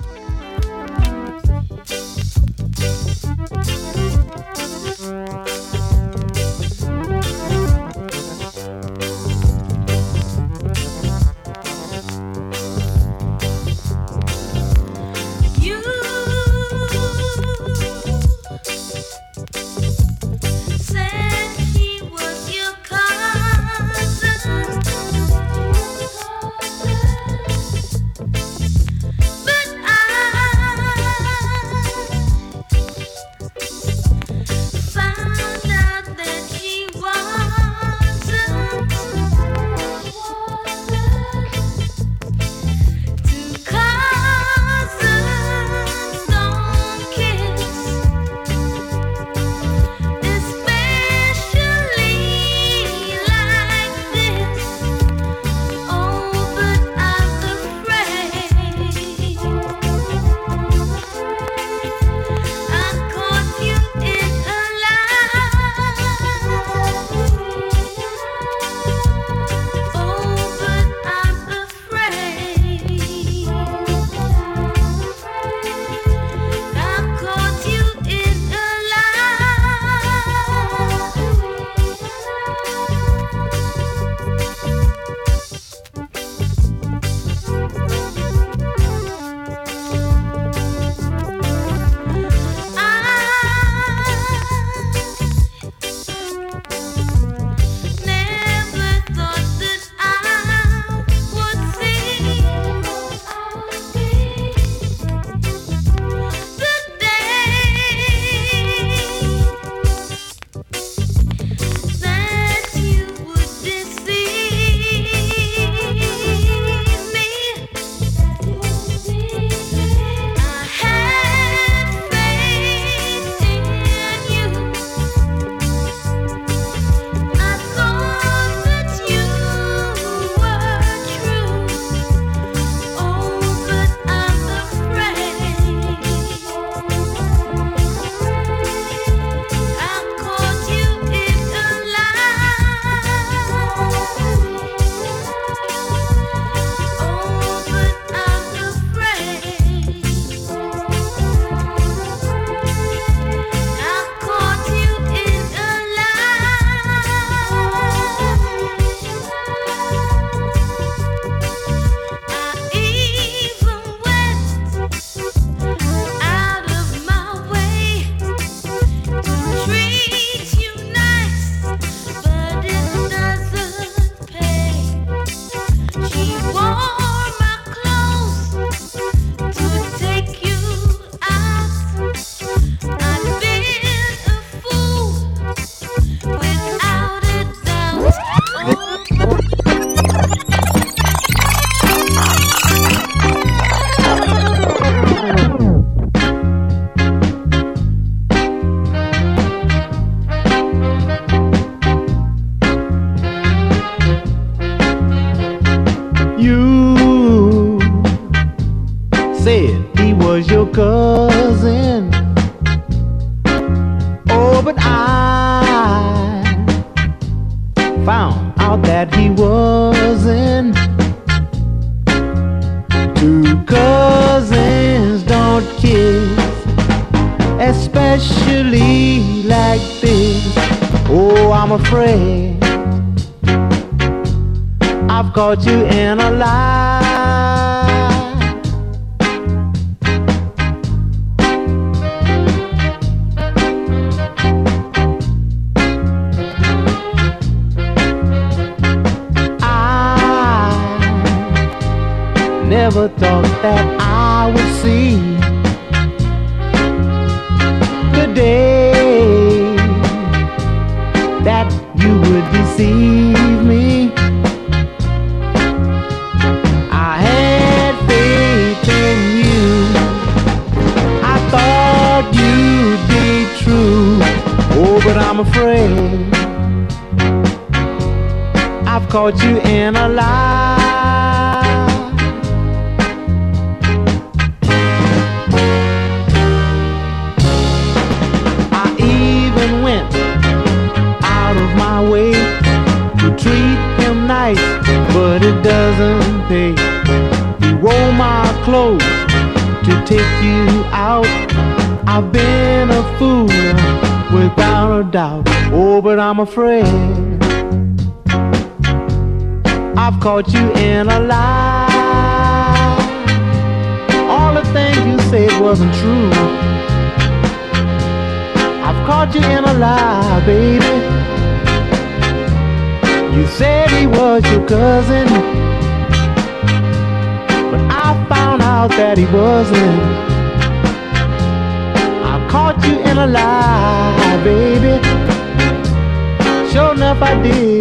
melody.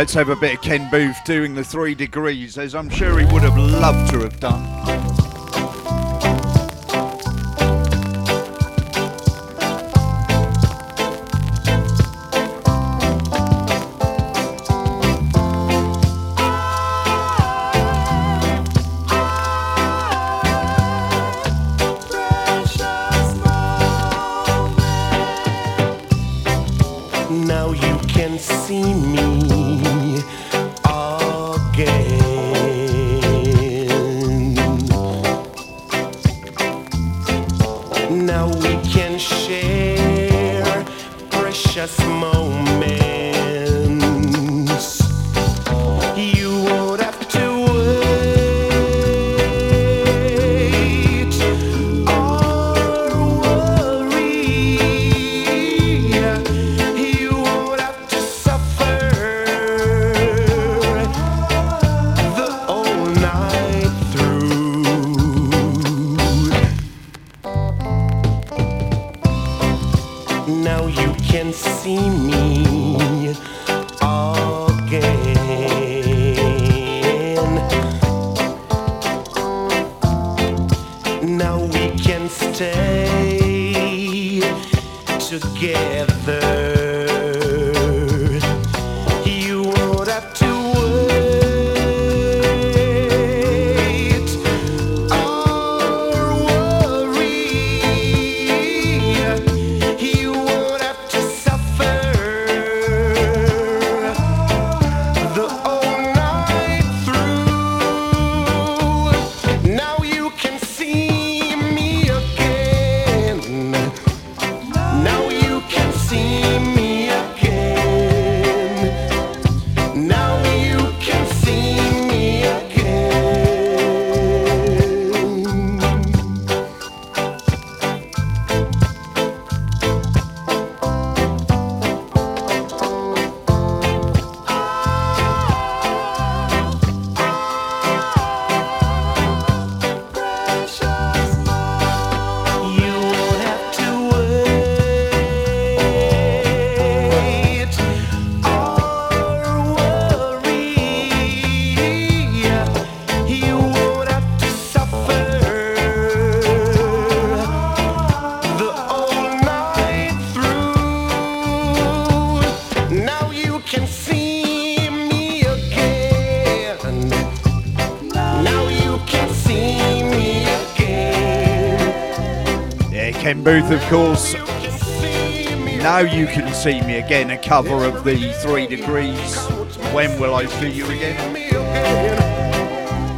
let's have a bit of Ken Boothe doing the three degrees, as I'm sure he would have loved to have done. Boothe, of course. Now you can see me again, a cover of the Three Degrees. When will I see you again?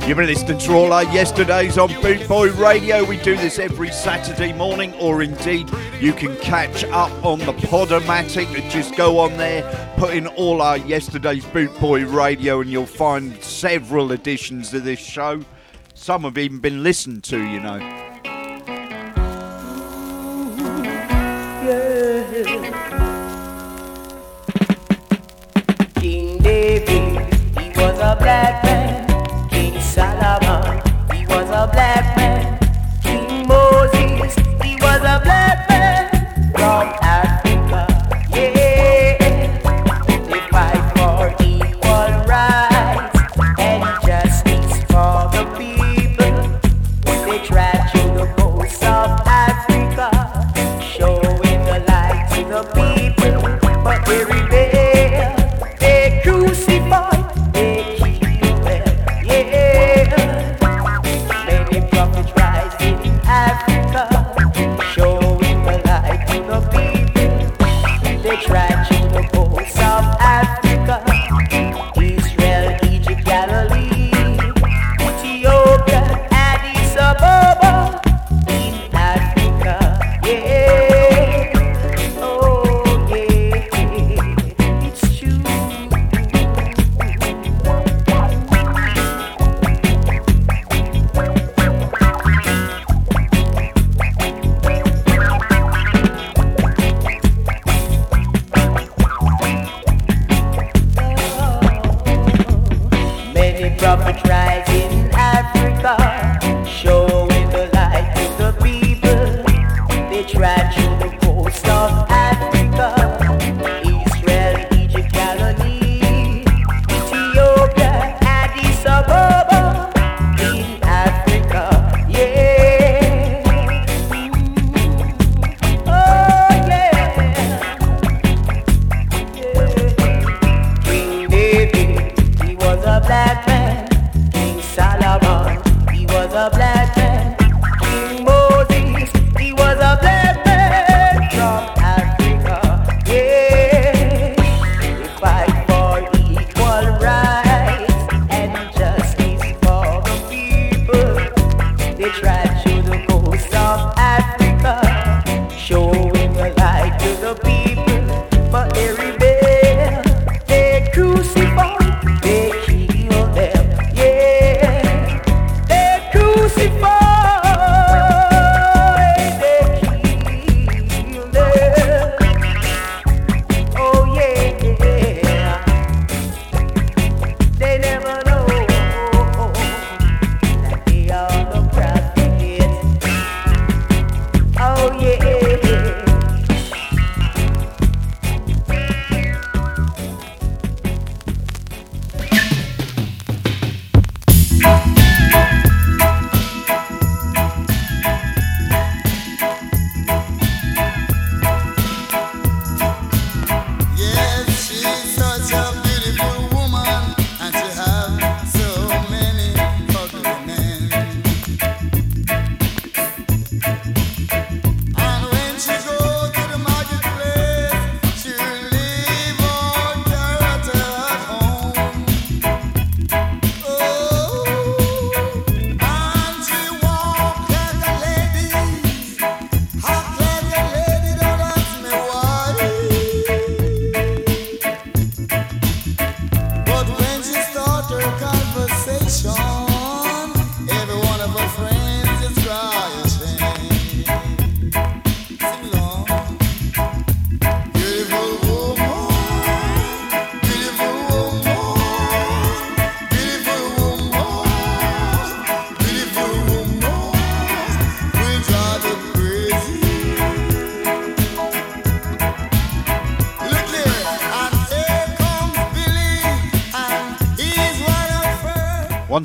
You've been listening to all our yesterdays on Bootboy Radio. We do this every Saturday morning, or indeed, you can catch up on the Podomatic. Just go on there, put in all our yesterday's Bootboy Radio, and you'll find several editions of this show. Some have even been listened to, you know. Thank you.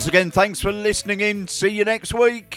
Again, thanks for listening in. See you next week.